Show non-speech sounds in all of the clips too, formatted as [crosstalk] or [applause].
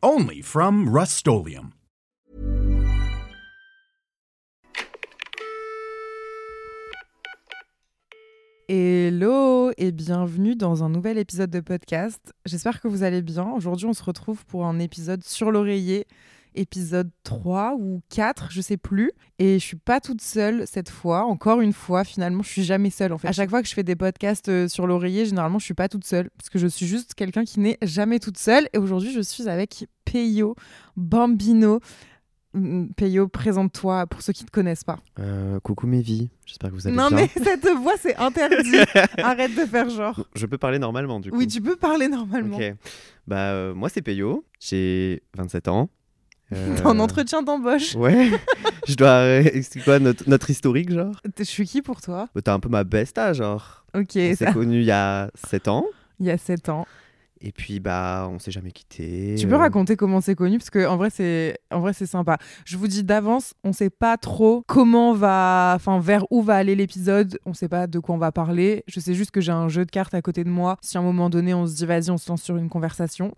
Only from Rust Hello et bienvenue dans un nouvel épisode de podcast. J'espère que vous allez bien. Aujourd'hui, on se retrouve pour un épisode sur l'oreiller, épisode 3 ou 4, je sais plus. Et je suis pas toute seule cette fois. Encore une fois, finalement, je suis jamais seule en fait. À chaque fois que je fais des podcasts euh, sur l'oreiller, généralement, je suis pas toute seule parce que je suis juste quelqu'un qui n'est jamais toute seule. Et aujourd'hui, je suis avec Peyo Bambino. Mm, Peyo, présente-toi pour ceux qui ne te connaissent pas. Euh, coucou mes vies, j'espère que vous allez non, bien. Non mais [laughs] cette voix c'est interdit. [laughs] Arrête de faire genre. Je peux parler normalement du coup. Oui, tu peux parler normalement. Ok. Bah euh, moi c'est Peyo, j'ai 27 ans. Euh... En entretien d'embauche. Ouais. [laughs] je dois expliquer quoi notre, notre, historique genre? Je suis qui pour toi? Bah, T'as un peu ma besta genre. Ok. On s'est connus il y a 7 ans. Il y a 7 ans. Et puis bah on s'est jamais quitté. Tu peux euh. raconter comment c'est connu parce que en vrai c'est en vrai c'est sympa. Je vous dis d'avance, on sait pas trop comment va enfin vers où va aller l'épisode, on sait pas de quoi on va parler. Je sais juste que j'ai un jeu de cartes à côté de moi. Si à un moment donné on se dit vas-y, on se lance sur une conversation.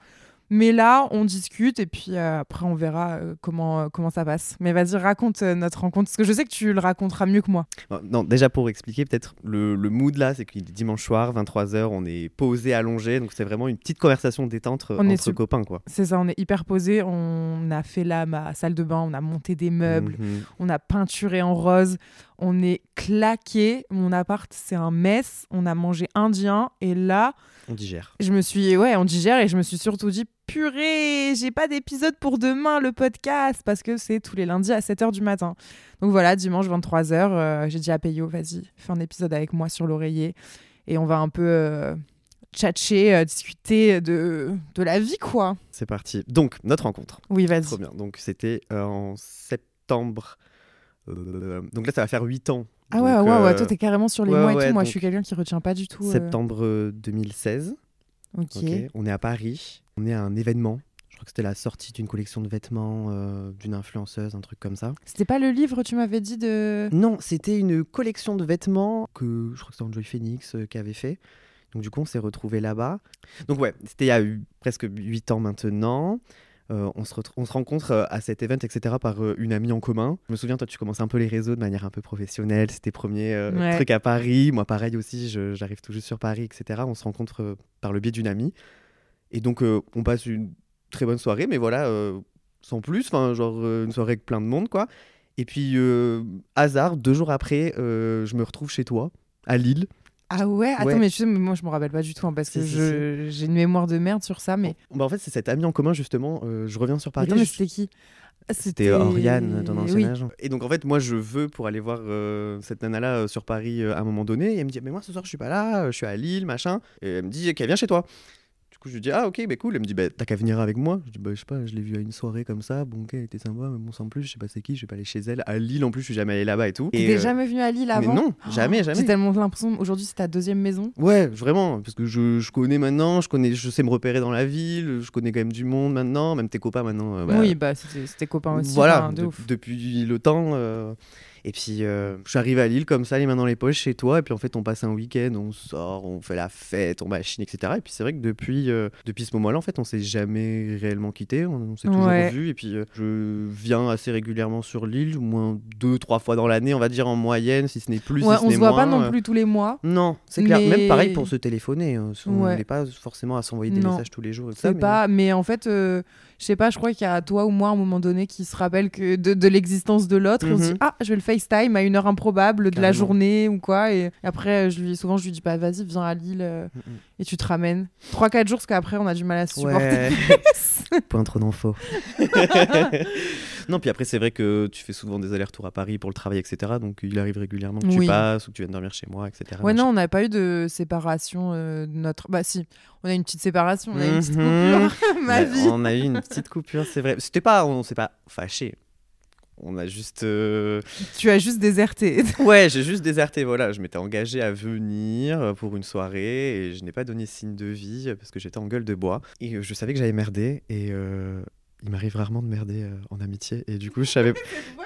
Mais là, on discute et puis euh, après, on verra euh, comment, euh, comment ça passe. Mais vas-y, raconte notre rencontre, parce que je sais que tu le raconteras mieux que moi. Non, déjà pour expliquer, peut-être le, le, mood là, c'est qu'il est dimanche soir, 23h, on est posé, allongé, donc c'est vraiment une petite conversation détente on entre est copains. quoi. C'est ça, on est hyper posé. On a fait là ma salle de bain, on a monté des meubles, Mhm. on a peinturé en rose, on est claqué. Mon appart, c'est un mess. On a mangé indien et là, On digère. je me suis, ouais, on digère et je me suis surtout dit, purée, j'ai pas d'épisode pour demain, le podcast, parce que c'est tous les lundis à 7h du matin. Donc voilà, dimanche 23h, euh, j'ai dit à Peyo, vas-y, fais un épisode avec moi sur l'oreiller et on va un peu euh, tchatcher, euh, discuter de, de la vie, quoi. C'est parti. Donc, notre rencontre. Oui, vas-y. Trop bien. Donc, c'était euh, en septembre. Donc là, ça va faire 8 ans. Ah ouais, Donc, ouais, ouais, euh, toi t'es carrément sur les ouais, mois et ouais, tout. Moi, je suis quelqu'un qui retient pas du tout. euh, Septembre euh, 2016. Ok. Ok. On est à Paris. On est à un événement. Je crois que c'était la sortie d'une collection de vêtements euh, d'une influenceuse, un truc comme ça. C'était pas le livre, tu m'avais dit de. Non, c'était une collection de vêtements que je crois que c'était Enjoy Phoenix euh, qui avait fait. Donc du coup, on s'est retrouvés là-bas. Donc ouais, c'était il y a eu presque 8 ans maintenant. Euh, on, se on se rencontre euh, à cet event, etc., par euh, une amie en commun. Je me souviens, toi, tu commençais un peu les réseaux de manière un peu professionnelle. C'était tes premiers euh, Ouais. trucs à Paris. Moi, pareil aussi, j'arrive tout juste sur Paris, etc. On se rencontre par le biais d'une amie. Et donc, on passe une très bonne soirée, mais voilà, sans plus. Enfin, genre une soirée avec plein de monde, quoi. Et puis, hasard, deux jours après, je me retrouve chez toi, à Lille. Ah ouais Attends, Ouais. mais tu sais, moi je me rappelle pas du tout hein, parce que j'ai une mémoire de merde sur ça. Mais, Bah, en fait, c'est cette amie en commun, justement. euh, je reviens sur Paris. Attends, mais c'était qui? C'était Oriane, ton ancien oui. agent. Et donc, en fait, moi, je veux pour aller voir euh, cette nana-là euh, sur Paris euh, à un moment donné. Et elle me dit, mais moi, ce soir, je suis pas là, je suis à Lille, machin. Et elle me dit qu'elle vient chez toi. Coup, je lui dis, ah, ok, bah cool. Elle me dit, bah, t'as qu'à venir avec moi. Je dis, bah, je sais pas, je l'ai vue à une soirée comme ça. Bon, ok, elle était sympa, mais bon, sans plus, je sais pas c'est qui, je vais pas aller chez elle. À Lille, en plus, je suis jamais allé là-bas et tout. T'es euh, jamais venu à Lille mais avant non, jamais, J'ai jamais. tellement l'impression aujourd'hui c'est ta deuxième maison. Ouais, vraiment, parce que je, je connais maintenant, je connais, je sais me repérer dans la ville, je connais quand même du monde maintenant, même tes copains maintenant. euh, bah, oui, bah c'était c'était copain aussi. voilà, de de- depuis le temps. Et puis, euh, je suis arrivé à Lille comme ça, les mains dans les poches chez toi. Et puis, en fait, on passe un week-end, on sort, on fait la fête, on machine, etc. Et puis, c'est vrai que depuis, euh, depuis ce moment-là, en fait, on s'est jamais réellement quitté. On, on s'est toujours Ouais. vu. Et puis, euh, je viens assez régulièrement sur l'île, au moins deux, trois fois dans l'année, on va dire en moyenne, si ce n'est plus. Ouais, si on se voit pas non euh, plus tous les mois. Non, c'est clair. Même pareil pour se téléphoner. hein. On Ouais. n'est pas forcément à s'envoyer des Non. messages tous les jours. et ça, mais- pas, mais en fait, je sais pas, je crois qu'il y a toi ou moi à un moment donné qui se rappelle que de, de l'existence de l'autre. On se dit, Mhm. ah, je vais le FaceTime à une heure improbable de la journée ou quoi. Et, après, je lui, souvent, je lui dis, bah vas-y, viens à Lille euh, Mhm. et tu te ramènes. 3-4 jours, parce qu'après, on a du mal à se supporter. [laughs] [laughs] Ouais. Point trop d'infos. [laughs] Non, puis après, c'est vrai que tu fais souvent des allers-retours à Paris pour le travail, etc. Donc il arrive régulièrement que tu passes ou que tu viennes dormir chez moi, etc. Ouais, machin. non, on n'a pas eu de séparation euh, de notre. Bah, si, on a une petite séparation, on a une petite Mhm. coupure. [laughs] [laughs] Ma Bah, vie. On a eu une petite coupure, c'est vrai. C'était pas, on s'est pas fâché. On a juste. euh, Tu as juste déserté. [laughs] Ouais, j'ai juste déserté. Voilà, je m'étais engagé à venir pour une soirée et je n'ai pas donné signe de vie parce que j'étais en gueule de bois. Et euh, je savais que j'avais merdé et euh, il m'arrive rarement de merder euh, en amitié. Et du coup, je [laughs] savais.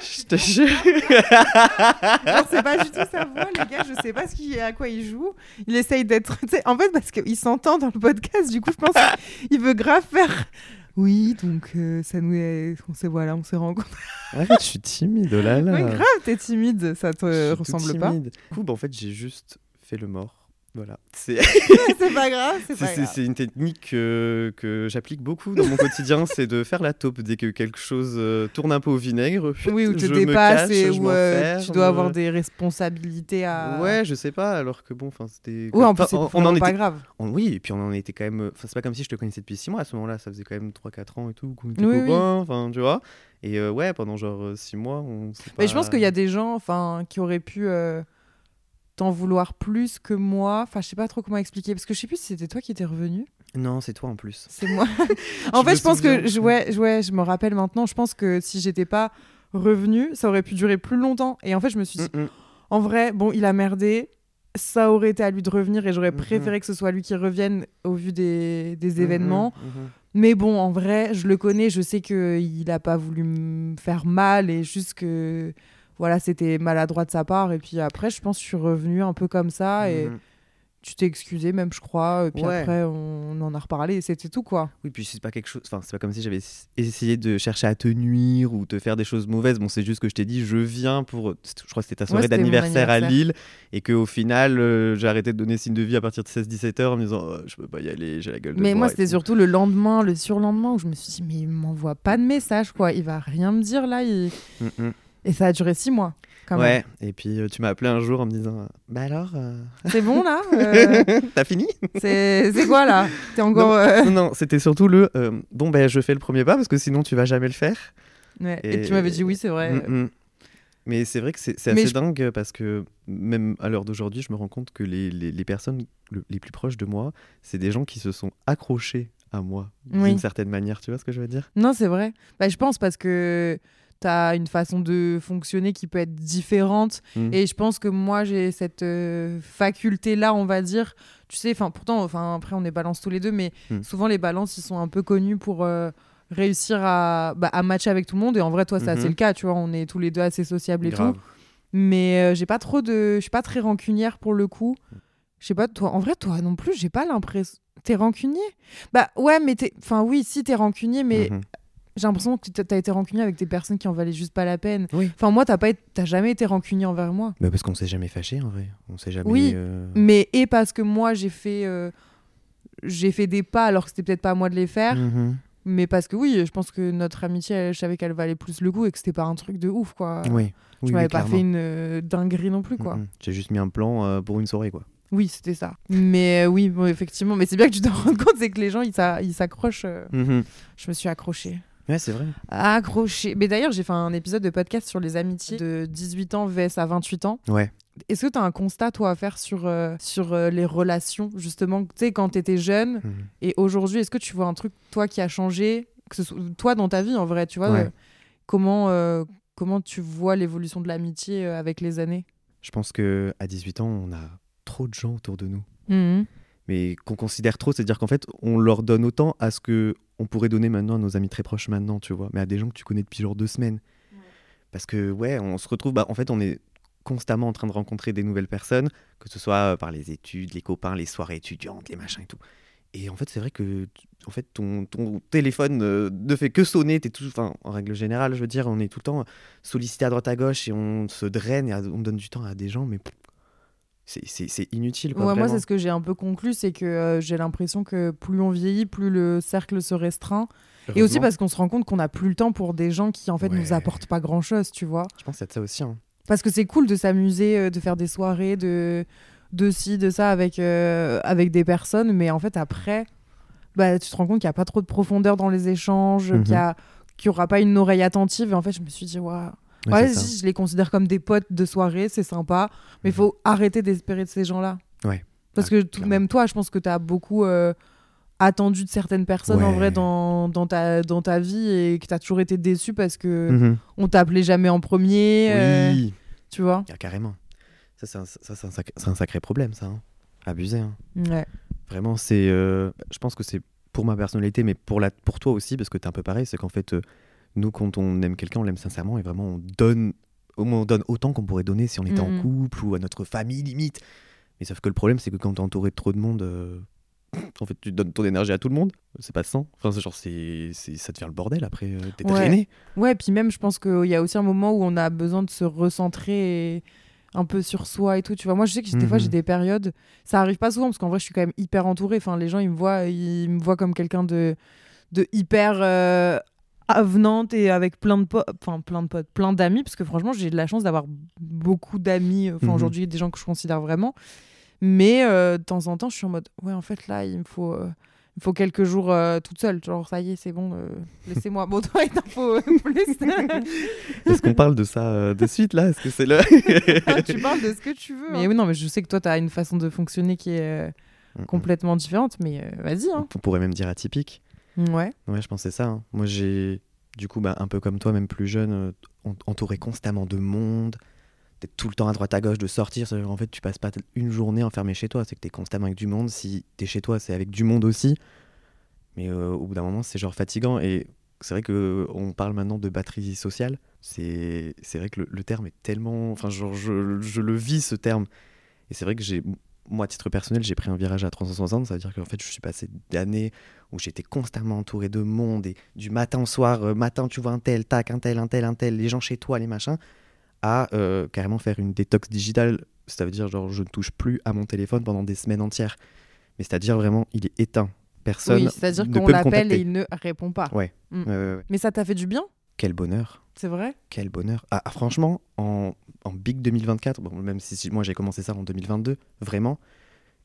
je te jure. [laughs] Non, c'est pas du tout sa voix, les gars. Je sais pas ce qu'il, à quoi il joue. Il essaye d'être. tu sais, En fait, parce qu'il s'entend dans le podcast, du coup, je pense [laughs] qu'il veut grave faire. Oui, donc euh, ça nous est... on s'est voilà, on s'est rencontrés. En fait, je suis timide, oh là là. Ouais, grave, t'es timide, ça te Je ressemble pas. timide. Du coup, bah, en fait, j'ai juste fait le mort. Voilà. [laughs] C'est pas grave, c'est une technique que, que j'applique beaucoup dans mon quotidien, [laughs] c'est de faire la taupe dès que quelque chose euh, tourne un peu au vinaigre. Oui, [laughs] je tu dépasses et où euh, tu dois avoir des responsabilités à. Ouais, je sais pas, alors que bon, enfin, c'était. Ouais, en plus, Enfin, on, on vraiment en pas était. grave. on- oui, et puis on en était quand même. Enfin, c'est pas comme si je te connaissais depuis 6 mois à ce moment-là, ça faisait quand même 3-4 ans et tout, qu'on était Oui, copains, enfin, tu vois. Et euh, ouais, pendant genre 6 mois, on Mais pas- je pense qu'il y a des gens enfin, qui auraient pu euh, t'en vouloir plus que moi. Enfin, je sais pas trop comment expliquer. Parce que je sais plus si c'était toi qui étais revenu. Non, c'est toi en plus. C'est moi. [laughs] en Je fait, je pense que. Je, ouais, je- ouais, je me rappelle maintenant. Je pense que si j'étais pas revenue, ça aurait pu durer plus longtemps. Et en fait, je me suis dit, Mm, mm. en vrai, bon, il a merdé. Ça aurait été à lui de revenir et j'aurais Mhm. préféré que ce soit lui qui revienne au vu des, des événements. Mais bon, en vrai, je le connais, je sais qu'il n'a pas voulu me faire mal et juste que voilà, c'était maladroit de sa part. Et puis après, je pense que je suis revenue un peu comme ça et Mhm. tu t'es excusé, même, je crois. Et puis Ouais. après, on en a reparlé et c'était tout, quoi. Oui, puis c'est pas quelque chose. Enfin, c'est pas comme si j'avais essayé de chercher à te nuire ou te faire des choses mauvaises. Bon, c'est juste que je t'ai dit, je viens pour. Je crois que c'était ta soirée d'anniversaire à. Lille et qu'au final, euh, j'ai arrêté de donner signe de vie à partir de 16-17 heures en me disant, Oh, je peux pas y aller, j'ai la gueule de Mais moi, c'était tout. surtout le lendemain, le surlendemain, où je me suis dit, mais il m'envoie pas de message, quoi. Il va rien me dire là. il- Mm, mm. Et ça a duré six mois. Quand même. Ouais, et puis euh, tu m'as appelé un jour en me disant, bah alors, euh, [laughs] C'est bon là Euh, [laughs] t'as fini? C'est quoi là? T'es encore. Non, non, c'était surtout le, bon, ben je fais le premier pas parce que sinon tu vas jamais le faire. ouais. Et, Et- tu m'avais dit oui, c'est vrai. Mm, mm. Mais c'est vrai que c'est assez je- dingue parce que même à l'heure d'aujourd'hui, je me rends compte que les, les- les personnes le- les plus proches de moi, c'est des gens qui se sont accrochés à moi Oui. d'une certaine manière. Tu vois ce que je veux dire? Non, c'est vrai. Bah, je pense parce que tu as une façon de fonctionner qui peut être différente. Mm. Et je pense que moi, j'ai cette euh, faculté-là, on va dire. Tu sais, enfin, pourtant, enfin, après, on est balance tous les deux, mais Mm. souvent, les balances, ils sont un peu connus pour euh, réussir à, bah, à matcher avec tout le monde. Et en vrai, toi, c'est assez Mhm. le cas, tu vois. On est tous les deux assez sociables et Grave. tout. Mais euh, j'ai pas trop de. Je suis pas très rancunière pour le coup. Je sais pas, toi, en vrai, toi non plus, j'ai pas l'impression. T'es rancunier? Bah ouais, mais t'es. Enfin, oui, si, t'es rancunier, mais Mhm. J'ai l'impression que t'as été rancunier avec des personnes qui en valaient juste pas la peine. Oui. Enfin, moi, t'as pas été- jamais été rancunier envers moi. Bah, parce qu'on s'est jamais fâché en vrai. On s'est jamais. Oui. euh, Mais et parce que moi, j'ai fait. euh, J'ai fait des pas alors que c'était peut-être pas à moi de les faire. mhm. Mais parce que oui, je pense que notre amitié, elle- je savais qu'elle valait plus le goût et que c'était pas un truc de ouf, quoi. Oui. Tu oui, m'avais pas fait une euh, dinguerie non plus, quoi. Mhm. J'ai juste mis un plan pour une soirée quoi. Oui, c'était ça. Mais euh, oui, bon, effectivement. Mais c'est bien que tu te [laughs] rends compte, c'est que les gens, ils s'a- ils s'accrochent. euh. Mhm. Je me suis accrochée. Ouais, c'est vrai. Accrochée. Mais d'ailleurs, j'ai fait un épisode de podcast sur les amitiés de 18 ans vs à 28 ans. Ouais. Est-ce que tu as un constat, toi, à faire sur, euh, sur euh, les relations, justement? Tu sais, quand tu étais jeune Mhm. et aujourd'hui, est-ce que tu vois un truc, toi, qui a changé? Que ce soit, Toi, dans ta vie, en vrai, tu vois Ouais. euh, comment, comment tu vois l'évolution de l'amitié avec les années? Je pense que à 18 ans, on a trop de gens autour de nous. Mhm. Mais qu'on considère trop, c'est-à-dire qu'en fait, on leur donne autant à ce que on pourrait donner maintenant à nos amis très proches maintenant, tu vois, mais à des gens que tu connais depuis genre deux semaines. Parce que ouais, on se retrouve, bah, en fait, on est constamment en train de rencontrer des nouvelles personnes, que ce soit euh, par les études, les copains, les soirées étudiantes, les machins et tout. Et en fait, c'est vrai que en fait, ton, ton téléphone euh, ne fait que sonner. T'es tout, enfin, en règle générale, je veux dire, on est tout le temps sollicité à droite à gauche et on se draine et on donne du temps à des gens, mais c'est- c'est c'est inutile. Quoi, Ouais, moi, c'est ce que j'ai un peu conclu, c'est que euh, j'ai l'impression que plus on vieillit, plus le cercle se restreint. Et aussi parce qu'on se rend compte qu'on n'a plus le temps pour des gens qui, en fait, Ouais. nous apportent pas grand-chose, tu vois. Je pense a de ça aussi. hein. Parce que c'est cool de s'amuser, euh, de faire des soirées, de, de ci, de ça avec, euh, avec des personnes, mais en fait, après, bah, tu te rends compte qu'il n'y a pas trop de profondeur dans les échanges, Mhm. qu'il n'y aura pas une oreille attentive. Et en fait, je me suis dit, waouh. Ouais, Ouais, si, je les considère comme des potes de soirée, c'est sympa. Mais il Mhm. faut arrêter d'espérer de ces gens-là. Ouais. Parce Ah, que tout- même toi, je pense que tu as beaucoup euh, attendu de certaines personnes en vrai dans, dans, ta, dans ta vie et que tu as toujours été déçu parce que Mhm. on t'appelait jamais en premier. euh, Oui, tu vois Ah, carrément. Ça, c'est un, ça, un, sac- c'est un sacré problème, ça. hein. Abusé. hein. Ouais. Vraiment, c'est. euh, Je pense que c'est pour ma personnalité, mais pour, la... pour toi aussi, parce que t'es un peu pareil. C'est qu'en fait, nous, quand on aime quelqu'un, on l'aime sincèrement et vraiment, on donne. Au moins, on donne autant qu'on pourrait donner si on était Mhm. en couple ou à notre famille, limite. Mais sauf que le problème, c'est que quand t'es entouré de trop de monde. euh, [laughs] En fait, tu donnes ton énergie à tout le monde, c'est pas sans. Enfin, c'est genre, c'est, c'est- ça devient le bordel après, euh, t'es Ouais. drainé. Ouais, puis même, je pense qu'il y a aussi un moment où on a besoin de se recentrer et un peu sur soi et tout. Tu vois, moi, je sais que des fois, Mhm. j'ai des périodes. Ça arrive pas souvent parce qu'en vrai, je suis quand même hyper entourée. Enfin, les gens, ils me voient, ils me voient comme quelqu'un de, de hyper euh, avenante et avec plein de potes, enfin, plein de potes, plein d'amis. Parce que franchement, j'ai de la chance d'avoir beaucoup d'amis. Enfin, Mhm. aujourd'hui, des gens que je considère vraiment. Mais euh, de temps en temps, je suis en mode, ouais, en fait, là, il me faut. euh, il faut quelques jours euh, toute seule, genre ça y est, c'est bon, euh, laissez-moi. Bon, toi, il t'en faut euh, [laughs] plus. [laughs] Est-ce qu'on parle de ça euh, de suite là? Est-ce que c'est là Ah, tu parles de ce que tu veux. Mais oui, non, mais je sais que toi, tu as une façon de fonctionner qui est euh, complètement différente, mais euh, vas-y. Hein. On pourrait même dire atypique. Ouais. Ouais, je pensais ça. hein. Moi, j'ai, du coup, bah, un peu comme toi, même plus jeune, euh, en- entouré constamment de monde, d'être tout le temps à droite à gauche, de sortir. En fait, tu passes pas une journée enfermé chez toi. C'est que tu es constamment avec du monde. Si tu es chez toi, c'est avec du monde aussi. Mais euh, au bout d'un moment, c'est genre fatigant. Et c'est vrai que on parle maintenant de batterie sociale. C'est c'est vrai que le, le terme est tellement. Enfin, genre, je, je le vis ce terme. Et c'est vrai que j'ai. Moi, à titre personnel, j'ai pris un virage à 360. Ça veut dire qu'en fait, je suis passé d'années où j'étais constamment entouré de monde et du matin au soir, euh, matin tu vois un tel, tac, un tel, un tel, un tel, les gens chez toi, les machins, à euh, carrément faire une détox digitale. Ça veut dire genre je ne touche plus à mon téléphone pendant des semaines entières. Mais c'est-à-dire vraiment, il est éteint. Personne Oui, c'est-à-dire qu'on l'appelle et il ne répond pas. Ouais. Mm. Ouais, ouais, ouais. Mais ça t'a fait du bien, Quel bonheur, c'est vrai? Quel bonheur. Ah, ah, franchement, en, en Big 2024, bon, même si, si moi j'ai commencé ça en 2022, vraiment,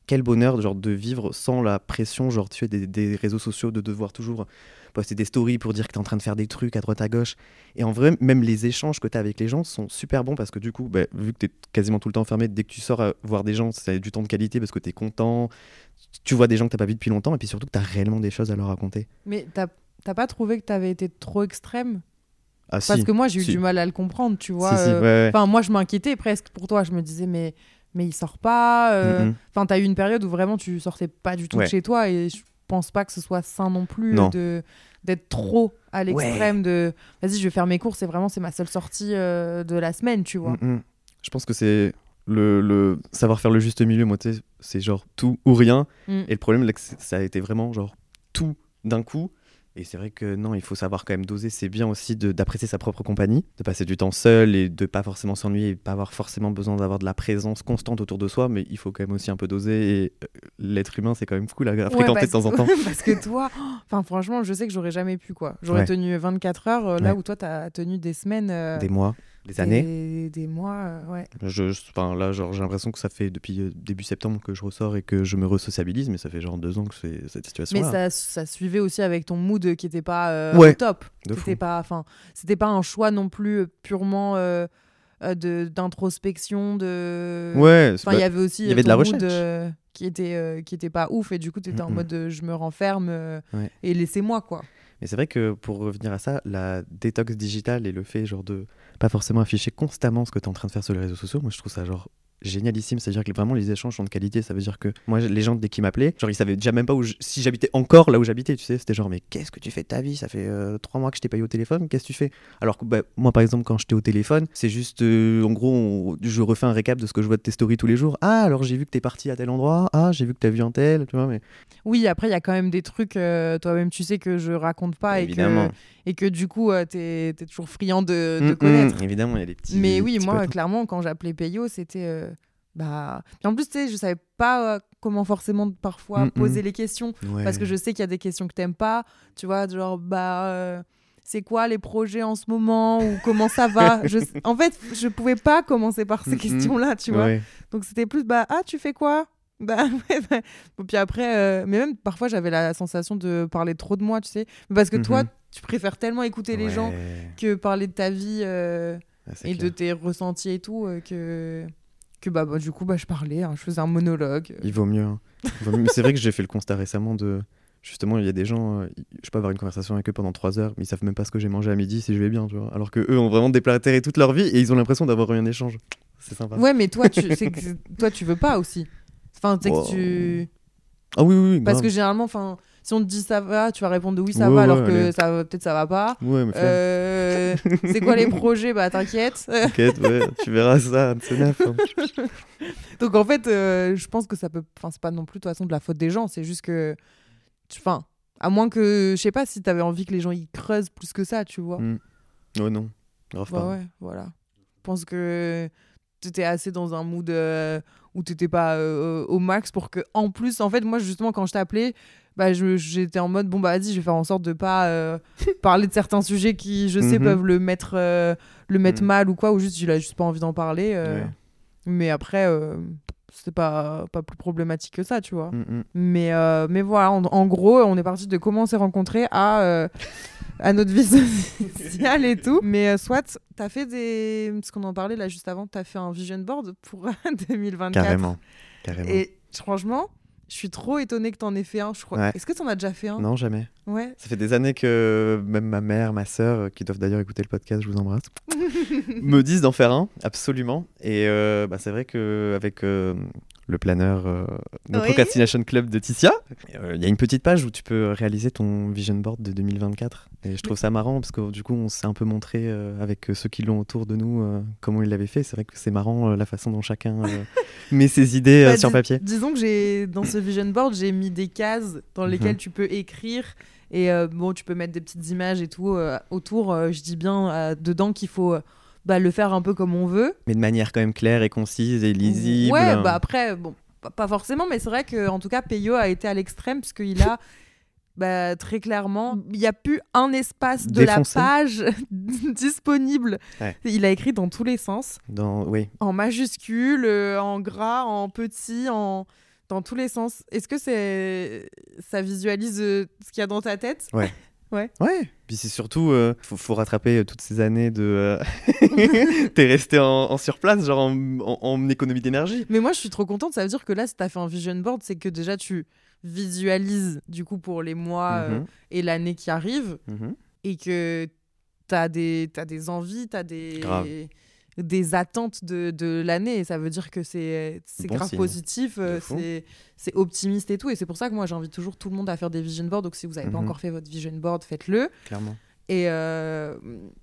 quel bonheur genre de vivre sans la pression genre tu sais des, des réseaux sociaux de devoir toujours poster des stories pour dire que tu es en train de faire des trucs à droite à gauche. Et en vrai même les échanges que tu as avec les gens sont super bons parce que du coup bah, vu que tu es quasiment tout le temps enfermé dès que tu sors à voir des gens c'est du temps de qualité parce que tu es content tu vois des gens que tu pas vu depuis longtemps et puis surtout que tu as réellement des choses à leur raconter. Mais t'as t'as pas trouvé que t'avais été trop extrême? Ah Parce si que moi, j'ai eu si. du mal à le comprendre, tu vois. si, euh, ouais, ouais. Enfin, moi, je m'inquiétais presque pour toi. Je me disais, mais, mais il sort pas. euh, Mm. Enfin, t'as eu une période où vraiment tu sortais pas du tout Ouais. de chez toi et je pense pas que ce soit sain non plus Non. de d'être trop à l'extrême de vas-y je vais faire mes courses et vraiment c'est ma seule sortie euh, de la semaine tu vois Mm. Je pense que c'est le, le savoir faire le juste milieu. Moi, tu sais, c'est genre tout ou rien. Mm. Et le problème, là, ça a été vraiment genre tout d'un coup. Et c'est vrai que non, il faut savoir quand même doser. C'est bien aussi d'apprécier sa propre compagnie, de passer du temps seul et de pas forcément s'ennuyer et pas avoir forcément besoin d'avoir de la présence constante autour de soi. Mais il faut quand même aussi un peu doser. Et euh, l'être humain, c'est quand même cool à, à Ouais, fréquenter de temps en temps. [laughs] parce que toi enfin franchement je sais que j'aurais jamais pu quoi j'aurais Ouais. tenu 24 heures euh, là Ouais. où toi t'as tenu des semaines euh, Des mois, des années. des, mois euh, ouais Je, je- enfin, là, j'ai l'impression que ça fait depuis euh, début septembre que je ressors et que je me re-sociabilise. Mais ça fait genre deux ans que c'est cette mais situation-là. ça, ça suivait aussi avec ton mood qui était pas euh, Ouais. au top C'était pas, enfin, c'était pas un choix non plus purement euh, euh, de d'introspection, de. Ouais, Enfin, il y avait aussi. il y avait de la recherche. qui était euh, qui était pas ouf et du coup, tu étais en Mm, mode je me renferme Ouais. et laissez-moi quoi. Mais c'est vrai que pour revenir à ça, la détox digitale et le fait genre de pas forcément afficher constamment ce que tu es en train de faire sur les réseaux sociaux, moi je trouve ça genre génialissime. C'est-à-dire que vraiment les échanges sont de qualité. Ça veut dire que moi, les gens, dès qu'ils m'appelaient, genre ils savaient déjà même pas où je- si j'habitais encore là où j'habitais. Tu sais, c'était genre, mais qu'est-ce que tu fais de ta vie? Ça fait euh, trois mois que je t'ai pas eu au téléphone. Qu'est-ce que tu fais? Alors que bah, moi, par exemple, quand j'étais au téléphone, c'est juste, euh, en gros, on- je refais un récap de ce que je vois de tes stories tous les jours. Ah, alors j'ai vu que t'es parti à tel endroit. Ah, j'ai vu que t'as vu un tel. Tu vois, mais Oui, après, il y a quand même des trucs, euh, toi-même, tu sais que je raconte pas et que, évidemment. et que du coup, euh, t'es es toujours friand de, de Mm, mm, connaître. évidemment, il y a des petits. Mais oui, petits moi, clairement, quand j'appelais Payo, c'était. Bah... Puis en plus, tu sais, je savais pas euh, comment forcément parfois Mm, mm. poser les questions. Ouais. Parce que je sais qu'il y a des questions que t'aimes pas. Tu vois, genre, bah. euh, c'est quoi les projets en ce moment ou comment ça va [laughs] je... En fait, je pouvais pas commencer par ces Mm, mm. questions-là, tu vois. Ouais. Donc c'était plus, bah, ah, tu fais quoi? Bah, [laughs] ouais, bah. Bon, Puis après, euh, mais même parfois j'avais la sensation de parler trop de moi, tu sais. Parce que toi, Mhm. tu préfères tellement écouter les gens que parler de ta vie Ah, et de tes ressentis et tout que que bah, bah, du coup bah je parlais hein, je faisais un monologue Il vaut mieux. hein. Il vaut mieux. Mais c'est vrai que j'ai fait le constat récemment de. Justement, il y a des gens, euh, je peux avoir une conversation avec eux pendant trois heures, mais ils savent même pas ce que j'ai mangé à midi si je vais bien, tu vois. Alors que eux ont vraiment déplatéré toute leur vie et ils ont l'impression d'avoir eu un échange. C'est sympa. ouais mais toi tu que toi tu veux pas aussi enfin Wow. que tu Ah oui, oui, oui. parce grave. que généralement enfin si on te dit ça va tu vas répondre de oui ça Ouais, va ouais, alors que ça peut-être ça va pas Ouais, mais. Euh, c'est quoi les [laughs] projets? Bah t'inquiète T'inquiète, ouais, tu verras ça, c'est neuf. hein. [laughs] Donc en fait, euh, je pense que ça peut. Enfin, c'est pas non plus de toute façon de la faute des gens. C'est juste que. Enfin, à moins que. Je sais pas si t'avais envie que les gens y creusent plus que ça, tu vois. Mm. Ouais, non. Grave Bah pas. ouais, voilà. Je pense que t'étais assez dans un mood euh, où t'étais pas euh, au max pour que. En plus, en fait, moi, justement, quand je t'appelais. Bah, j'étais en mode bon bah vas-y je vais faire en sorte de pas euh, [laughs] parler de certains sujets qui je sais Mhm. peuvent le mettre euh, le mettre Mhm. mal ou quoi ou juste il a juste pas envie d'en parler euh. Ouais. mais après c'est pas pas plus problématique que ça tu vois Mm, mm. mais, mais voilà, en, en gros, on est parti de comment on s'est rencontrés à, à notre vie sociale et tout. Mais euh, soit, t'as fait des. Parce qu'on en parlait là juste avant, t'as fait un vision board pour [laughs] 2024. Carrément. Carrément. Et franchement, je suis trop étonnée que t'en aies fait un. Je crois. Ouais. Est-ce que t'en as déjà fait un? Non, jamais. Ouais. Ça fait des années que même ma mère, ma sœur, euh, qui doivent d'ailleurs écouter le podcast, je vous embrasse, [laughs] me disent d'en faire un, absolument. Et euh, bah, c'est vrai qu'avec le planeur euh, No Oui. Procrastination Club de Ticia, euh, il y a une petite page où tu peux réaliser ton vision board de 2024. Et je trouve ça marrant parce que du coup, on s'est un peu montré euh, avec euh, ceux qui l'ont autour de nous comment ils l'avaient fait. C'est vrai que c'est marrant la façon dont chacun [laughs] met ses idées Bah, sur papier. Disons que j'ai dans ce vision board, j'ai mis des cases dans lesquelles Mhm. tu peux écrire et bon, tu peux mettre des petites images et tout autour. Je dis bien dedans qu'il faut bah, le faire un peu comme on veut. Mais de manière quand même claire et concise et lisible. Ouais, bah après, bon, pas- forcément, mais c'est vrai que en tout cas, Peyo a été à l'extrême puisqu'il a. [laughs] Bah, très clairement, il n'y a plus un espace de Défoncé. la page [laughs] disponible. Ouais. Il a écrit dans tous les sens Dans... Oui, en majuscule, euh, en gras, en petit, en dans tous les sens. Est-ce que c'est ça visualise euh, ce qu'il y a dans ta tête? Ouais, [laughs] puis c'est surtout, euh, faut, faut rattraper euh, toutes ces années de. euh, [laughs] T'es resté en, en surplace, genre en, en- en économie d'énergie. Mais moi, je suis trop contente. Ça veut dire que là, si tu as fait un vision board, c'est que déjà tu visualises du coup pour les mois euh, Mhm, et l'année qui arrive mhm. et que tu as des t'as des envies, tu as des Grave. Des attentes de, de l'année et ça veut dire que c'est Bon grave signe. positif, euh, c'est optimiste et tout et c'est pour ça que moi j'invite toujours tout le monde à faire des vision boards donc si vous n'avez pas Mhm. encore fait votre vision board, faites-le. Clairement. Et, euh,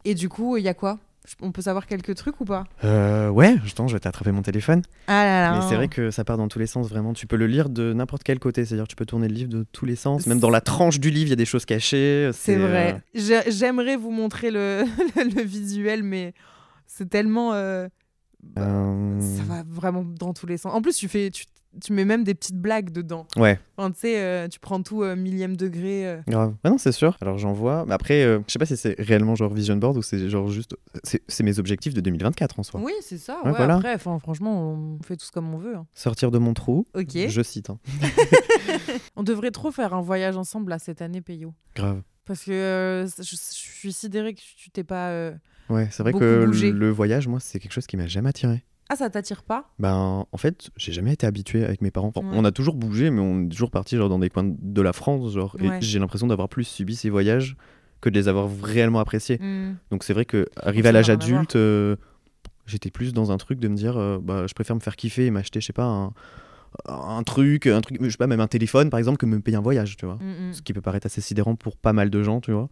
et du coup, il y a quoi? On peut savoir quelques trucs ou pas? Euh, ouais, attends, je vais t'attraper mon téléphone. Ah là là Mais c'est vrai que ça part dans tous les sens, vraiment. Tu peux le lire de n'importe quel côté, c'est-à-dire tu peux tourner le livre de tous les sens. Même dans la tranche du livre, il y a des choses cachées. C'est vrai. euh, J'ai- J'aimerais vous montrer le, [laughs] le visuel, mais c'est tellement. euh, euh, Ça va vraiment dans tous les sens. En plus, tu, fais, tu, tu mets même des petites blagues dedans. Ouais, Enfin, tu sais, euh, tu prends tout euh, millième degré. euh. grave. Ah non, c'est sûr. Alors j'en vois. Mais après, euh, je sais pas si c'est réellement genre vision board ou c'est genre juste. C'est mes objectifs de 2024 en soi. Oui, c'est ça. Ouais, Ouais, voilà. Après, franchement, on fait tout comme on veut. hein. Sortir de mon trou. Ok. Je cite. hein. [laughs] [laughs] On devrait trop faire un voyage ensemble là, cette année, Peyo. Grave. Parce que euh, je, je suis sidérée que tu t'es pas. Ouais, c'est vrai que le voyage, moi, c'est quelque chose qui m'a jamais attiré. Ah, ça t'attire pas? Ben, en fait, j'ai jamais été habitué avec mes parents. Enfin, Ouais. On a toujours bougé, mais on est toujours parti genre dans des coins de la France, genre. Ouais. Et j'ai l'impression d'avoir plus subi ces voyages que de les avoir réellement appréciés. Hmm. Donc c'est vrai que arrivé à l'âge adulte, euh, j'étais plus dans un truc de me dire, euh, bah, je préfère me faire kiffer et m'acheter, je sais pas, un, un truc, un truc, je sais pas, même un téléphone par exemple, que me payer un voyage, tu vois. Hmm, hmm. Ce qui peut paraître assez sidérant pour pas mal de gens, tu vois.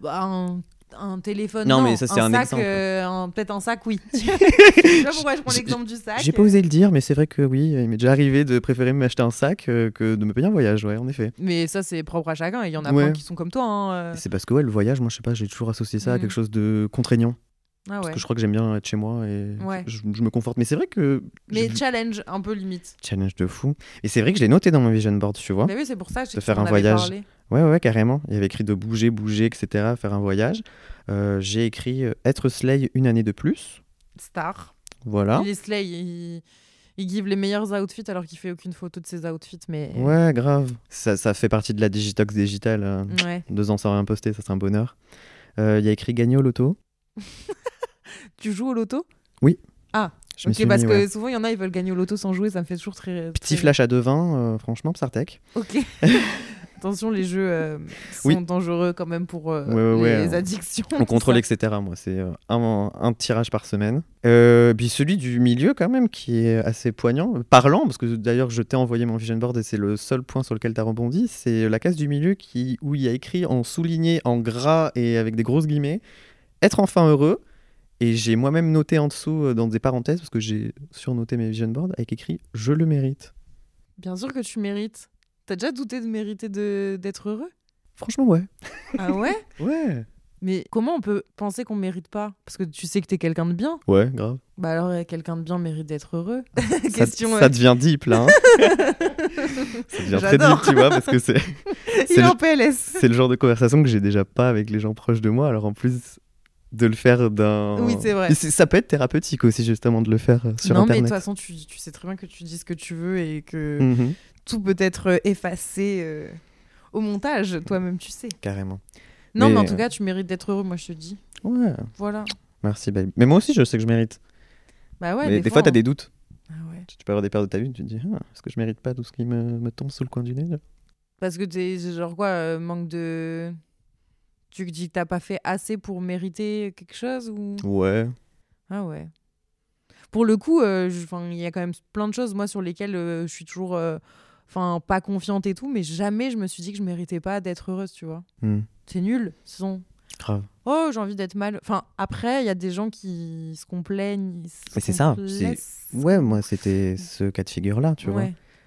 Bah, un, un téléphone. Non, Non, mais ça, c'est un sac, exemple. euh, un- Peut-être un sac, oui. [laughs] je sais pas pourquoi je prends l'exemple du sac. J'ai pas osé le dire, mais c'est vrai que oui, il m'est déjà arrivé de préférer m'acheter un sac euh, que de me payer un voyage, ouais, en effet. Mais ça, c'est propre à chacun. Il y en a Ouais. plein qui sont comme toi. hein, euh. C'est parce que ouais, le voyage, moi je sais pas, j'ai toujours associé ça à quelque chose de contraignant. Ah Parce que je crois que j'aime bien être chez moi et Ouais. je, je me conforte. Mais c'est vrai que. Mais challenge, un peu limite. Challenge de fou. Et c'est vrai que je l'ai noté dans mon vision board, tu vois. Mais oui, c'est pour ça que De tu faire un voyage. Ouais, ouais, carrément. Il y avait écrit de bouger, bouger, etc., faire un voyage. Euh, j'ai écrit euh, être Slay une année de plus. Star. Voilà. Il est slay. Il, Il give les meilleurs outfits alors qu'il fait aucune photo de ses outfits, mais. Ouais, grave. Ça, ça fait partie de la digitox digitale. euh, Ouais. Deux ans sans rien poster, ça serait un bonheur. Euh, Il y a écrit gagner au loto. [laughs] Tu joues au loto? Je m'y Ok, suis parce mis, que ouais. souvent il y en a, ils veulent gagner au loto sans jouer, ça me fait toujours très. Petit très- flash à 2,20, euh, franchement, Psartec. Ok. [laughs] Attention, les jeux euh, sont Oui. dangereux quand même pour euh, Ouais, ouais, ouais, les on- addictions. On contrôle, ça. etc. Moi, c'est euh, un, un tirage par semaine. Puis celui du milieu, quand même, qui est assez poignant, parlant, parce que d'ailleurs, je t'ai envoyé mon vision board et c'est le seul point sur lequel tu as rebondi. C'est la case du milieu qui, où il y a écrit en souligné, en gras et avec des grosses guillemets être enfin heureux. Et j'ai moi-même noté en dessous, dans des parenthèses, parce que j'ai surnoté mes vision boards, avec écrit je le mérite. Bien sûr que tu mérites. T'as déjà douté de mériter de- d'être heureux? Franchement, ouais. Ah ouais? [laughs] Ouais. Mais comment on peut penser qu'on mérite pas? Parce que tu sais que t'es quelqu'un de bien. Ouais, grave. Bah alors, euh, quelqu'un de bien mérite d'être heureux. [laughs] Ça, Question. ça euh, devient deep, là. hein. [laughs] ça devient très deep, tu vois, parce que c'est. Il est en PLS. C'est le genre de conversation que j'ai déjà pas avec les gens proches de moi. Alors en plus de le faire d'un. Oui, c'est vrai. Ça peut être thérapeutique aussi justement de le faire euh, sur non, mais de internet. toute façon, tu, tu sais très bien que tu dis ce que tu veux et que Mhm, tout peut être euh, effacé euh, au montage. Toi-même, tu sais. Carrément. Non, mais, Mais, en tout euh, cas, tu mérites d'être heureux, moi, je te dis. Ouais. Voilà. Merci. Mais moi aussi je sais que je mérite. Bah ouais, Mais des, fois, t'as des doutes. Ah ouais. Tu peux avoir des périodes de ta vie, tu te dis ah, est-ce que je mérite pas tout ce qui me, me tombe sous le coin du nez là? Parce que t'es genre quoi, euh, manque de. Tu dis que t'as pas fait assez pour mériter quelque chose ou? Ouais. Ah ouais. Pour le coup, euh, il y a quand même plein de choses, moi, sur lesquelles euh, je suis toujours. Enfin, pas confiante et tout, mais jamais je me suis dit que je méritais pas d'être heureuse, tu vois. Hmm, C'est nul. Sinon, Grave. oh, j'ai envie d'être mal. Enfin, après, il y a des gens qui se complaignent. se Mais c'est ça. Ouais, moi c'était ce cas de figure là, tu vois.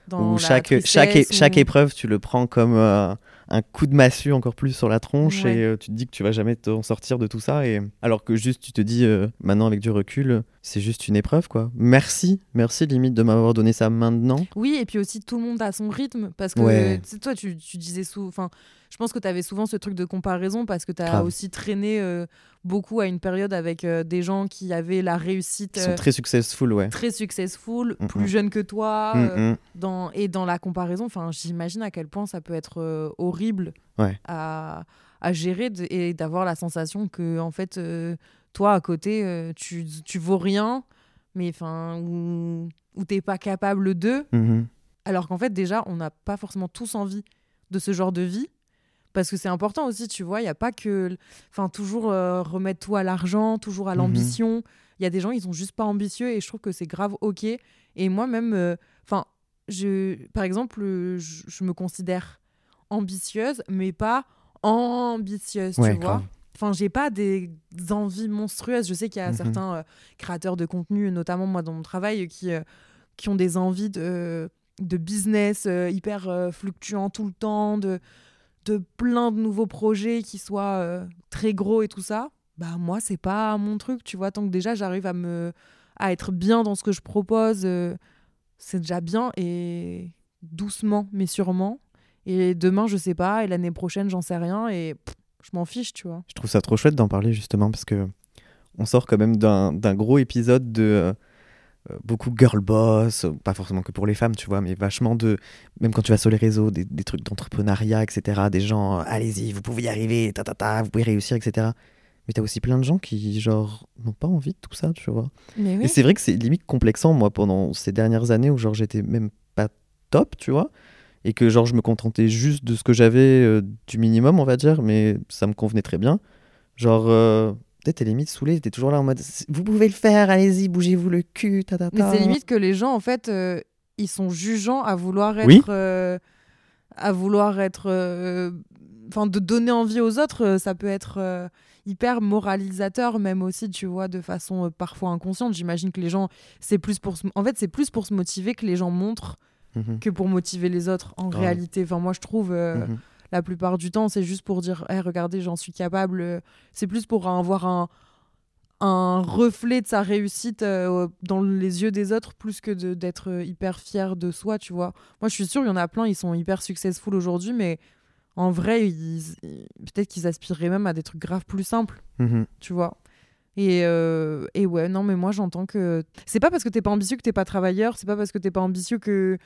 Dans Où chaque, chaque, tristesse chaque ou- épreuve, tu le prends comme euh, un coup de massue encore plus sur la tronche Ouais. et euh, tu te dis que tu vas jamais t'en sortir de tout ça. Et... Alors que juste, tu te dis, euh, maintenant avec du recul, c'est juste une épreuve, quoi. Merci, merci limite de m'avoir donné ça maintenant. Oui, et puis aussi tout le monde a son rythme parce que Ouais. toi tu, tu disais souvent enfin je pense que tu avais souvent ce truc de comparaison parce que tu as Grave. aussi traîné euh, beaucoup à une période avec euh, des gens qui avaient la réussite Qui euh, sont très successful, ouais. très successful, Mm, plus mm. jeunes que toi Mm, dans et dans la comparaison, enfin j'imagine à quel point ça peut être euh, horrible Ouais. à, à gérer de- et d'avoir la sensation que en fait euh, toi à côté euh, tu, tu vaux rien mais enfin ou ou t'es pas capable de Mhm. alors qu'en fait, déjà, on n'a pas forcément tous envie de ce genre de vie. Parce que c'est important aussi, tu vois, il n'y a pas que. Enfin, toujours euh, remettre tout à l'argent, toujours à Mhm. l'ambition. Il y a des gens, ils sont juste pas ambitieux et je trouve que c'est grave OK. Et moi-même, euh, enfin, je, par exemple, euh, je, je me considère ambitieuse, mais pas ambitieuse, Ouais, tu vois. grave. Enfin, j'ai pas des envies monstrueuses. Je sais qu'il y a Mhm. certains euh, créateurs de contenu, notamment moi dans mon travail, qui, euh, qui ont des envies de, de business euh, hyper fluctuants tout le temps, de, de plein de nouveaux projets qui soient très gros et tout ça. Bah moi, c'est pas mon truc, tu vois. Tant que déjà j'arrive à me à être bien dans ce que je propose, c'est déjà bien et doucement mais sûrement. Et demain, je sais pas, et l'année prochaine, j'en sais rien et pff, je m'en fiche, tu vois. Je trouve ça trop chouette d'en parler justement parce que on sort quand même d'un gros épisode de euh, beaucoup girl boss, pas forcément que pour les femmes, tu vois, mais vachement de, même quand tu vas sur les réseaux, des, des trucs d'entrepreneuriat, etc. Des gens, euh, allez-y, vous pouvez y arriver, ta, ta, ta, vous pouvez réussir, etc. Mais t'as aussi plein de gens qui, genre, n'ont pas envie de tout ça, tu vois. Mais oui. Et c'est vrai que c'est limite complexant, moi, pendant ces dernières années où, genre, j'étais même pas top, tu vois. Et que, genre, je me contentais juste de ce que j'avais, euh, du minimum, on va dire, mais ça me convenait très bien. Genre, euh, peut-être t'es limite saoulé, t'es toujours là en mode, vous pouvez le faire, allez-y, bougez-vous le cul, ta, ta, Mais c'est limite que les gens, en fait, euh, ils sont jugeants à vouloir être. Oui. à vouloir être. Enfin, de donner envie aux autres, ça peut être hyper moralisateur, même aussi, tu vois, de façon parfois inconsciente. J'imagine que les gens. c'est plus pour se- En fait, c'est plus pour se motiver que les gens montrent Mhm, que pour motiver les autres, en réalité. Enfin, moi, je trouve. euh, mhm. la plupart du temps, c'est juste pour dire Eh, regardez, j'en suis capable. euh, C'est plus pour avoir un, un reflet de sa réussite euh, dans les yeux des autres, plus que d'être hyper fier de soi, tu vois. Moi, je suis sûre, il y en a plein, ils sont hyper successful aujourd'hui, mais en vrai, peut-être qu'ils aspireraient même à des trucs graves plus simples, Mhm. tu vois. Et, euh, et ouais, non, mais moi j'entends que c'est pas parce que t'es pas ambitieux que t'es pas travailleur, c'est pas parce que t'es pas ambitieux que,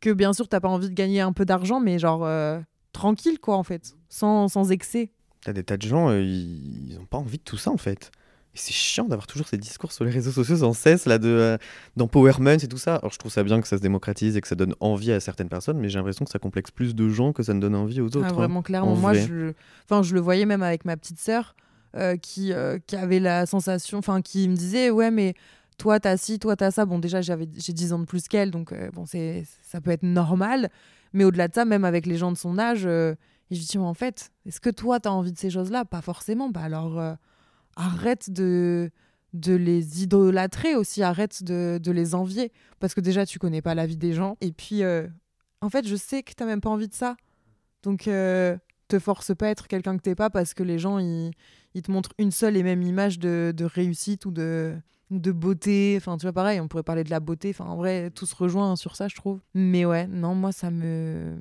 que bien sûr t'as pas envie de gagner un peu d'argent, mais genre euh, tranquille quoi en fait, sans, sans excès. T'as des tas de gens, euh, ils ils ont pas envie de tout ça en fait. Et c'est chiant d'avoir toujours ces discours sur les réseaux sociaux sans cesse, là, de, d'empowerment et tout ça. Alors je trouve ça bien que ça se démocratise et que ça donne envie à certaines personnes, mais j'ai l'impression que ça complexe plus de gens que ça ne donne envie aux autres. Ah, hein. vraiment, clairement. en Moi, vrai. je, enfin, je le voyais même avec ma petite sœur euh, qui, euh, qui avait la sensation, enfin, qui me disait Ouais, mais toi, t'as ci, toi, t'as ça. Bon, déjà, j'avais, j'ai 10 ans de plus qu'elle, donc euh, bon, c'est, ça peut être normal. Mais au-delà de ça, même avec les gens de son âge, je dis en fait, est-ce que toi, t'as envie de ces choses-là? Pas forcément. Bah alors, arrête de de les idolâtrer aussi, arrête de, de les envier. Parce que déjà, tu connais pas la vie des gens. Et puis, en fait, je sais que t'as même pas envie de ça. Donc, te force pas à être quelqu'un que t'es pas parce que les gens, ils, ils te montrent une seule et même image de, de réussite ou de, beauté. Enfin, tu vois, pareil, on pourrait parler de la beauté. Enfin, en vrai, tout se rejoint sur ça, je trouve. Mais ouais, non, moi, ça me.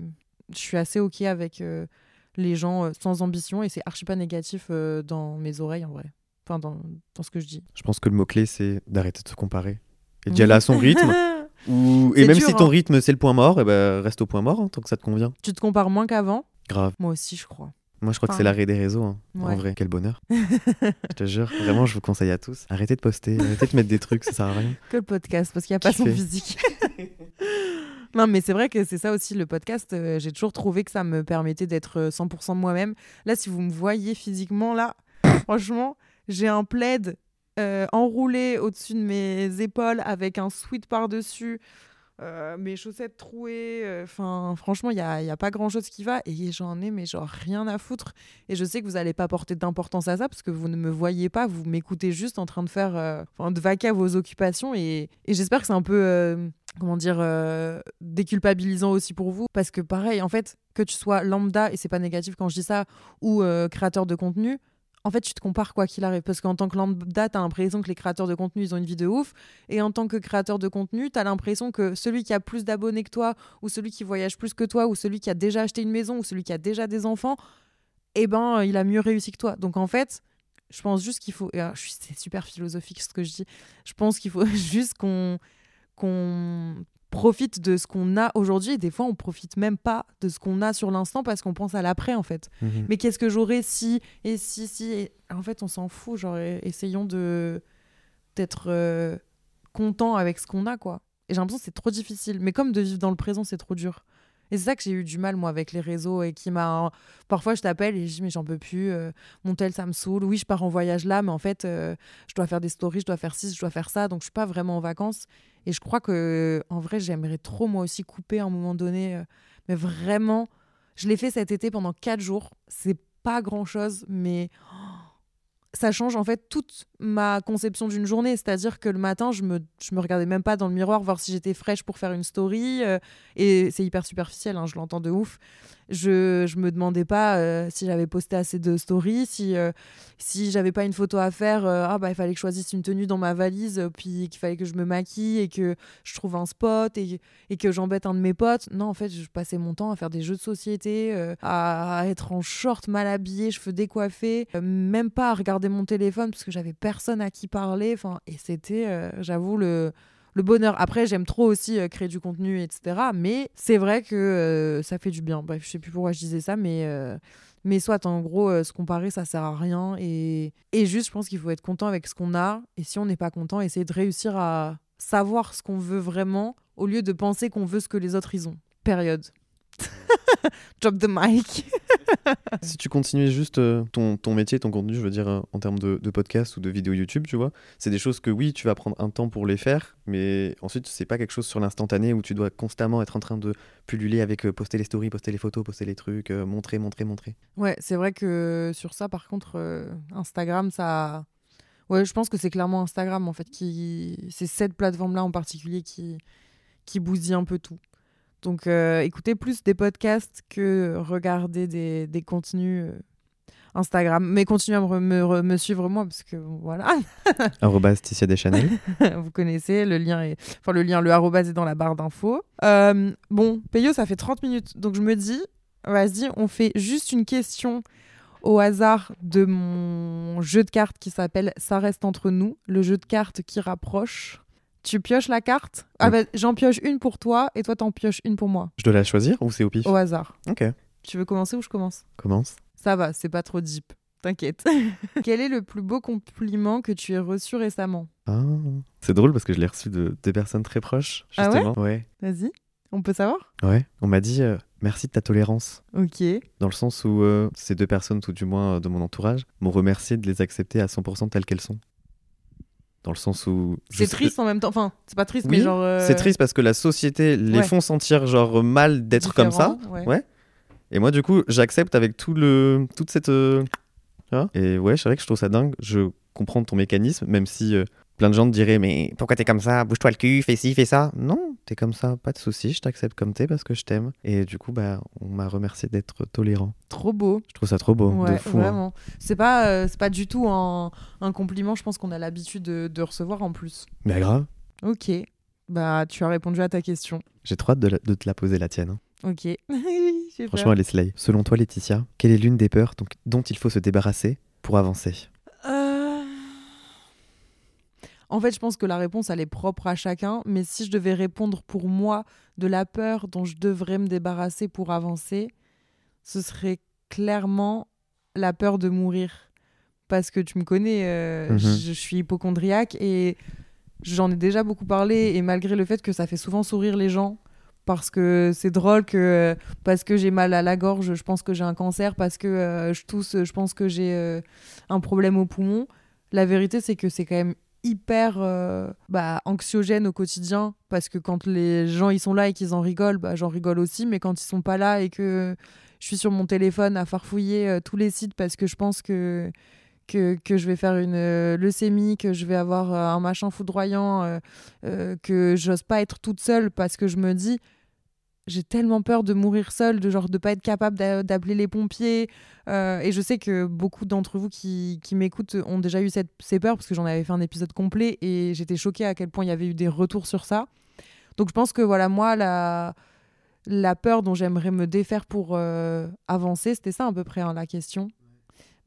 Je suis assez OK avec euh, les gens euh, sans ambition et c'est archi pas négatif euh, dans mes oreilles, en vrai. Enfin, dans, dans ce que je dis. Je pense que le mot-clé, c'est d'arrêter de se comparer et d'y aller à son rythme. [laughs] Ou... Et même dur, si ton hein. rythme, c'est le point mort, et ben, reste au point mort hein, tant que ça te convient. tu te compares moins qu'avant Grave. Moi aussi, je crois. Moi, je crois que c'est l'arrêt des réseaux. hein. En vrai, quel bonheur. [laughs] je te jure, vraiment, je vous conseille à tous. Arrêtez de poster, arrêtez de mettre des trucs, ça sert à rien. que le podcast parce qu'il n'y a pas son physique. [laughs] non, mais c'est vrai que c'est ça aussi le podcast. euh, J'ai toujours trouvé que ça me permettait d'être euh, 100% moi-même. Là, si vous me voyez physiquement, là, [coughs] franchement, j'ai un plaid euh, enroulé au-dessus de mes épaules avec un sweat par-dessus. Euh, mes chaussettes trouées, euh, enfin franchement il y a, y a pas grand chose qui va et j'en ai mais genre rien à foutre et je sais que vous allez pas porter d'importance à ça parce que vous ne me voyez pas, vous m'écoutez juste en train de faire, euh, enfin, de vaquer à vos occupations et, et j'espère que c'est un peu, comment dire, déculpabilisant aussi pour vous parce que pareil, en fait, que tu sois lambda et c'est pas négatif quand je dis ça ou créateur de contenu. En fait, tu te compares quoi qu'il arrive. Parce qu'en tant que lambda, t'as l'impression que les créateurs de contenu, ils ont une vie de ouf. Et en tant que créateur de contenu, t'as l'impression que celui qui a plus d'abonnés que toi, ou celui qui voyage plus que toi, ou celui qui a déjà acheté une maison, ou celui qui a déjà des enfants, eh ben, euh, il a mieux réussi que toi. Donc en fait, je pense juste qu'il faut. euh, C'est super philosophique ce que je dis. Je pense qu'il faut [laughs] juste qu'on qu'on profite de ce qu'on a aujourd'hui. Et des fois, on profite même pas de ce qu'on a sur l'instant parce qu'on pense à l'après, en fait. Mhm. Mais qu'est-ce que j'aurais si et si si et- En fait, on s'en fout. Genre, essayons de d'être euh, content avec ce qu'on a, quoi. Et j'ai l'impression que c'est trop difficile. Mais comme de vivre dans le présent, c'est trop dur. Et c'est ça que j'ai eu du mal, moi, avec les réseaux et qui m'a. Parfois, je t'appelle et je dis, mais j'en peux plus. euh, mon tel, ça me saoule. Oui, je pars en voyage là, mais en fait, euh, je dois faire des stories, je dois faire ci, je dois faire ça. Donc, je suis pas vraiment en vacances. Et je crois que, en vrai, j'aimerais trop, moi aussi, couper à un moment donné. euh, mais vraiment, je l'ai fait cet été pendant quatre jours. C'est pas grand chose, mais oh, ça change en fait toute ma conception d'une journée. C'est-à-dire que le matin, je me, je me regardais même pas dans le miroir voir si j'étais fraîche pour faire une story. euh, et c'est hyper superficiel, hein, je l'entends de ouf. Je, je me demandais pas euh, si j'avais posté assez de stories, si, euh, si j'avais pas une photo à faire, euh, ah bah il fallait que je choisisse une tenue dans ma valise, puis qu'il fallait que je me maquille et que je trouve un spot et, et que j'embête un de mes potes. Non, en fait, je passais mon temps à faire des jeux de société, à, être en short mal habillée, cheveux décoiffés, même pas à regarder mon téléphone parce que j'avais personne à qui parler. Et c'était, j'avoue, le, le bonheur. Après, j'aime trop aussi euh, créer du contenu, etc. Mais c'est vrai que euh, ça fait du bien. Bref, je sais plus pourquoi je disais ça, mais. euh, mais soit, en gros, se comparer, ça sert à rien. Et, et juste, je pense qu'il faut être content avec ce qu'on a. Et si on n'est pas content, essayer de réussir à savoir ce qu'on veut vraiment au lieu de penser qu'on veut ce que les autres ils ont. Période. [laughs] Drop the mic. [laughs] [laughs] Si tu continuais juste euh, ton, ton métier, ton contenu, je veux dire, euh, en termes de, de podcast ou de vidéo YouTube, tu vois, c'est des choses que oui, tu vas prendre un temps pour les faire, mais ensuite, c'est pas quelque chose sur l'instantané où tu dois constamment être en train de pulluler avec euh, poster les stories, poster les photos, poster les trucs, montrer, montrer, montrer. Ouais, c'est vrai que sur ça, par contre, Instagram, ça. Ouais, je pense que c'est clairement Instagram, en fait, qui. C'est cette plateforme-là en particulier qui, qui bousille un peu tout. Donc, euh, écoutez plus des podcasts que regarder des, des contenus euh, Instagram. Mais continuez à me, re- me re- me suivre moi, parce que voilà, [laughs] Arrobas Ticia Deschanel. [laughs] vous connaissez, le lien est. Enfin, le lien, le arrobas est dans la barre d'infos. Euh, bon, Peyo, ça fait 30 minutes. Donc, je me dis, vas-y, on fait juste une question au hasard de mon jeu de cartes qui s'appelle Ça reste entre nous, le jeu de cartes qui rapproche. Tu pioches la carte? Ah Oui. bah, j'en pioche une pour toi et toi t'en pioches une pour moi. Je dois la choisir ou c'est au pif? Au hasard. Ok, Tu veux commencer ou je commence? Commence. Ça va, c'est pas trop deep. T'inquiète. [laughs] Quel est le plus beau compliment que tu aies reçu récemment? Ah. C'est drôle parce que je l'ai reçu de des personnes très proches, Ah ouais? justement. ouais Vas-y, on peut savoir? Ouais. On m'a dit euh, merci de ta tolérance. Ok. Dans le sens où euh, ces deux personnes, tout du moins euh, de mon entourage, m'ont remercié de les accepter à 100% telles qu'elles sont. Dans le sens où. C'est sais- triste en même temps. Enfin, c'est pas triste, Oui, mais genre. euh, C'est triste parce que la société les Ouais. font sentir genre mal d'être comme ça. ouais. Ouais. Et moi, du coup, j'accepte avec tout le, toute cette. euh, et ouais, c'est vrai que je trouve ça dingue. Je comprends ton mécanisme, même si euh, plein de gens te diraient Mais pourquoi t'es comme ça? Bouge-toi le cul, fais ci, fais ça. Non, t'es comme ça, pas de souci, je t'accepte comme t'es parce que je t'aime. Et du coup, bah, on m'a remercié d'être tolérant. Trop beau. Je trouve ça trop beau, Ouais, de fou. hein. vraiment. C'est pas, euh, c'est pas du tout un, un compliment, je pense qu'on a l'habitude de, de recevoir en plus. Mais grave, Ok. Bah, tu as répondu à ta question. j'ai trop hâte de, la- de te la poser la tienne. hein. Ok. [laughs] Franchement, peur. elle est slay. Selon toi, Laetitia, quelle est l'une des peurs donc, dont il faut se débarrasser pour avancer Euh, En fait, je pense que la réponse, elle est propre à chacun. Mais si je devais répondre pour moi de la peur dont je devrais me débarrasser pour avancer, ce serait clairement la peur de mourir. Parce que tu me connais, euh, Mhm. je, je suis hypochondriaque et j'en ai déjà beaucoup parlé. Et malgré le fait que ça fait souvent sourire les gens, parce que c'est drôle que parce que j'ai mal à la gorge, je pense que j'ai un cancer, parce que euh, je tousse, je pense que j'ai euh, un problème au poumon. La vérité, c'est que c'est quand même hyper euh, bah, anxiogène au quotidien parce que quand les gens ils sont là et qu'ils en rigolent, bah, j'en rigole aussi, mais quand ils sont pas là et que je suis sur mon téléphone à farfouiller euh, tous les sites parce que je pense que que, que je vais faire une euh, leucémie, que je vais avoir un machin foudroyant, que j'ose pas être toute seule parce que je me dis j'ai tellement peur de mourir seule, de genre de pas être capable d'a- d'appeler les pompiers. Euh, et je sais que beaucoup d'entre vous qui, qui m'écoutent ont déjà eu cette, ces peurs parce que j'en avais fait un épisode complet et j'étais choquée à quel point il y avait eu des retours sur ça. Donc je pense que voilà, moi, la, la peur dont j'aimerais me défaire pour euh, avancer, c'était ça à peu près hein, la question.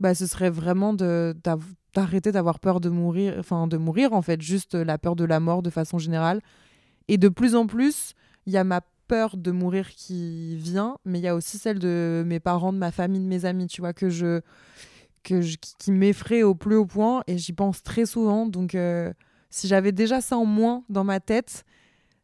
Bah, ce serait vraiment d'arrêter d'avoir peur de mourir, enfin de mourir en fait, juste la peur de la mort de façon générale. Et de plus en plus, il y a ma peur de mourir qui vient, mais il y a aussi celle de mes parents, de ma famille, de mes amis, tu vois, que je, que je, qui, m'effraie au plus haut point et j'y pense très souvent. Donc, euh, si j'avais déjà ça en moins dans ma tête,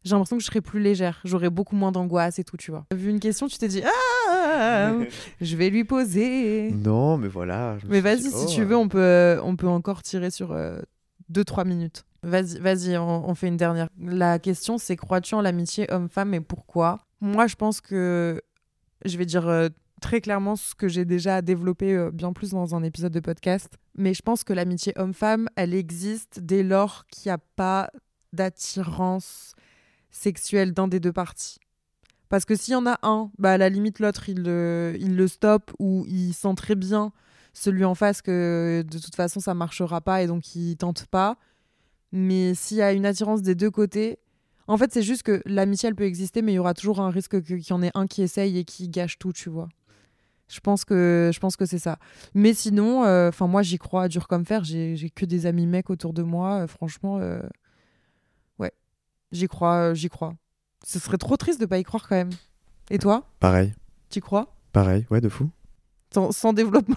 j'ai l'impression que je serais plus légère. J'aurais beaucoup moins d'angoisse et tout, tu vois. Vu une question, tu t'es dit, ah, [laughs] je vais lui poser. Non, mais voilà. Mais vas-y, si oh, tu veux, on peut, on peut encore tirer sur 2-3 minutes. Vas-y, vas-y, on, fait une dernière. La question, c'est crois-tu en l'amitié homme-femme et pourquoi? Moi, je pense que je vais dire euh, très clairement ce que j'ai déjà développé euh, bien plus dans un épisode de podcast. Mais je pense que l'amitié homme-femme, elle existe dès lors qu'il n'y a pas d'attirance sexuelle d'un des deux parties. Parce que s'il y en a un, bah à la limite l'autre il le, il le stoppe ou il sent très bien celui en face que de toute façon ça marchera pas et donc il tente pas. Mais s'il y a une attirance des deux côtés, en fait c'est juste que l'amitié elle peut exister mais il y aura toujours un risque que- qu'il y en ait un qui essaye et qui gâche tout, tu vois. Je pense que je pense que c'est ça. Mais sinon, enfin moi j'y crois dur comme fer. J'ai que des amis mecs autour de moi. euh, franchement, euh, ouais, j'y crois, euh, j'y crois. Ce serait trop triste de pas y croire quand même. Et toi, Pareil, t'y crois? Pareil, ouais, de fou. Sans, sans développement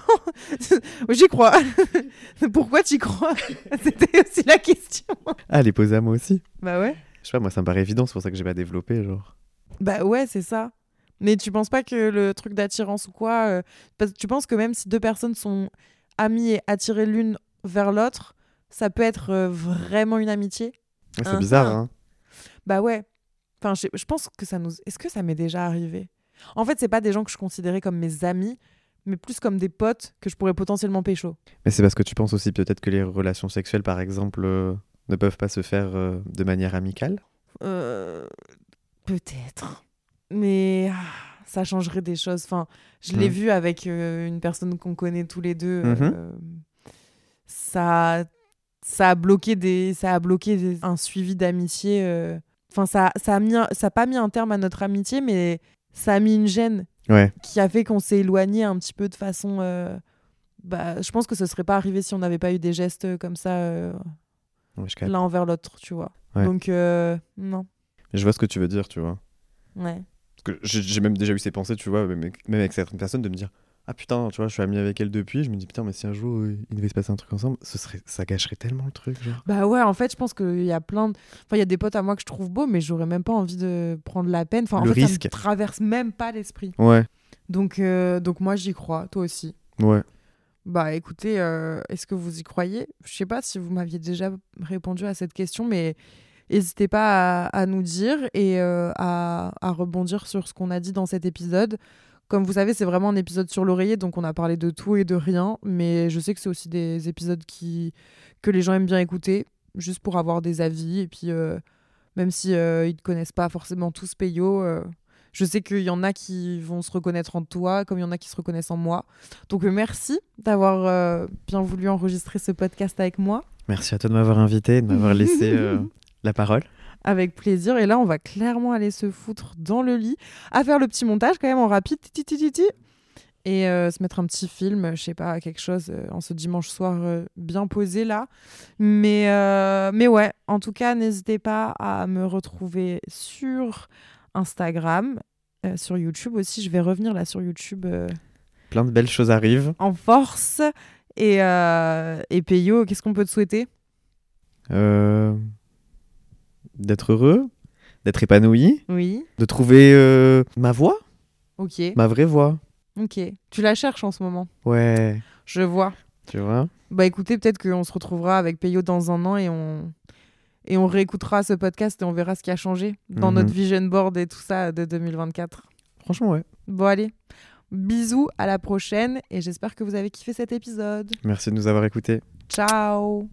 [laughs] J'y crois. [laughs] Pourquoi t'y crois? [laughs] C'était aussi la question. Ah, elle est posée à moi aussi. Bah ouais. Je sais pas, moi ça me paraît évident, c'est pour ça que j'ai pas développé, genre. Bah ouais, c'est ça. Mais tu penses pas que le truc d'attirance ou quoi euh, parce que Tu penses que même si deux personnes sont amies et attirées l'une vers l'autre, ça peut être euh, vraiment une amitié? Ouais, c'est Ah, bizarre, ah. hein. Bah ouais. Enfin, je, je pense que ça nous. Est-ce que ça m'est déjà arrivé? En fait, c'est pas des gens que je considérais comme mes amis, mais plus comme des potes que je pourrais potentiellement pécho. Mais c'est parce que tu penses aussi peut-être que les relations sexuelles, par exemple, euh, ne peuvent pas se faire euh, de manière amicale? Euh, Peut-être. Mais ah, ça changerait des choses. Enfin, je l'ai Mhm. vu avec euh, une personne qu'on connaît tous les deux. Euh, ça, ça a bloqué des, ça a bloqué des- un suivi d'amitié. Enfin, ça, ça a mis, un- ça a pas mis un terme à notre amitié, mais ça a mis une gêne Ouais. qui a fait qu'on s'est éloigné un petit peu de façon, euh, bah, je pense que ce serait pas arrivé si on n'avait pas eu des gestes comme ça euh, Ouais, l'un envers l'autre, tu vois. Ouais. Donc, euh, non. Mais je vois ce que tu veux dire, tu vois. Ouais. Parce que j'ai même déjà eu ces pensées, tu vois, même avec certaines personnes, de me dire Ah putain, tu vois, je suis ami avec elle depuis. Je me dis Putain, mais si un jour euh, il devait se passer un truc ensemble, ce serait, ça gâcherait tellement le truc, genre. Bah ouais, en fait, je pense qu'il y a plein de. Enfin, il y a des potes à moi que je trouve beaux, mais j'aurais même pas envie de prendre la peine. Enfin, en Le fait, risque. ça me traverse même pas l'esprit. Ouais, Donc, euh, donc moi, j'y crois. Toi aussi. ouais. Bah écoutez, euh, est-ce que vous y croyez? Je sais pas si vous m'aviez déjà répondu à cette question, mais n'hésitez pas à, à nous dire et à, à rebondir sur ce qu'on a dit dans cet épisode. Comme vous savez, c'est vraiment un épisode sur l'oreiller, donc on a parlé de tout et de rien, mais je sais que c'est aussi des épisodes qui, que les gens aiment bien écouter, juste pour avoir des avis, et puis euh, même si euh, ils ne connaissent pas forcément tous Peyo, euh, je sais qu'il y en a qui vont se reconnaître en toi, comme il y en a qui se reconnaissent en moi. Donc merci d'avoir bien voulu enregistrer ce podcast avec moi. Merci à toi de m'avoir invité, de m'avoir laissé [laughs] la parole. Avec plaisir. Et là, on va clairement aller se foutre dans le lit, à faire le petit montage quand même en rapide, et euh, se mettre un petit film, je sais pas, quelque chose euh, en ce dimanche soir euh, bien posé là. Mais, mais ouais, en tout cas, n'hésitez pas à me retrouver sur Instagram, sur YouTube aussi. Je vais revenir là sur YouTube. Plein de belles choses arrivent. en force. Et, et Peyo, qu'est-ce qu'on peut te souhaiter? Euh, d'être heureux, d'être épanoui, Oui. de trouver euh, ma voix, Ok. ma vraie voix. Ok. Tu la cherches en ce moment. Ouais, Je vois. tu vois? Bah écoutez, peut-être qu'on se retrouvera avec Peyo dans un an et on et on réécoutera ce podcast et on verra ce qui a changé dans Mhm. notre vision board et tout ça de 2024. Franchement, ouais. Bon allez. Bisous, à la prochaine et j'espère que vous avez kiffé cet épisode. Merci de nous avoir écoutés. Ciao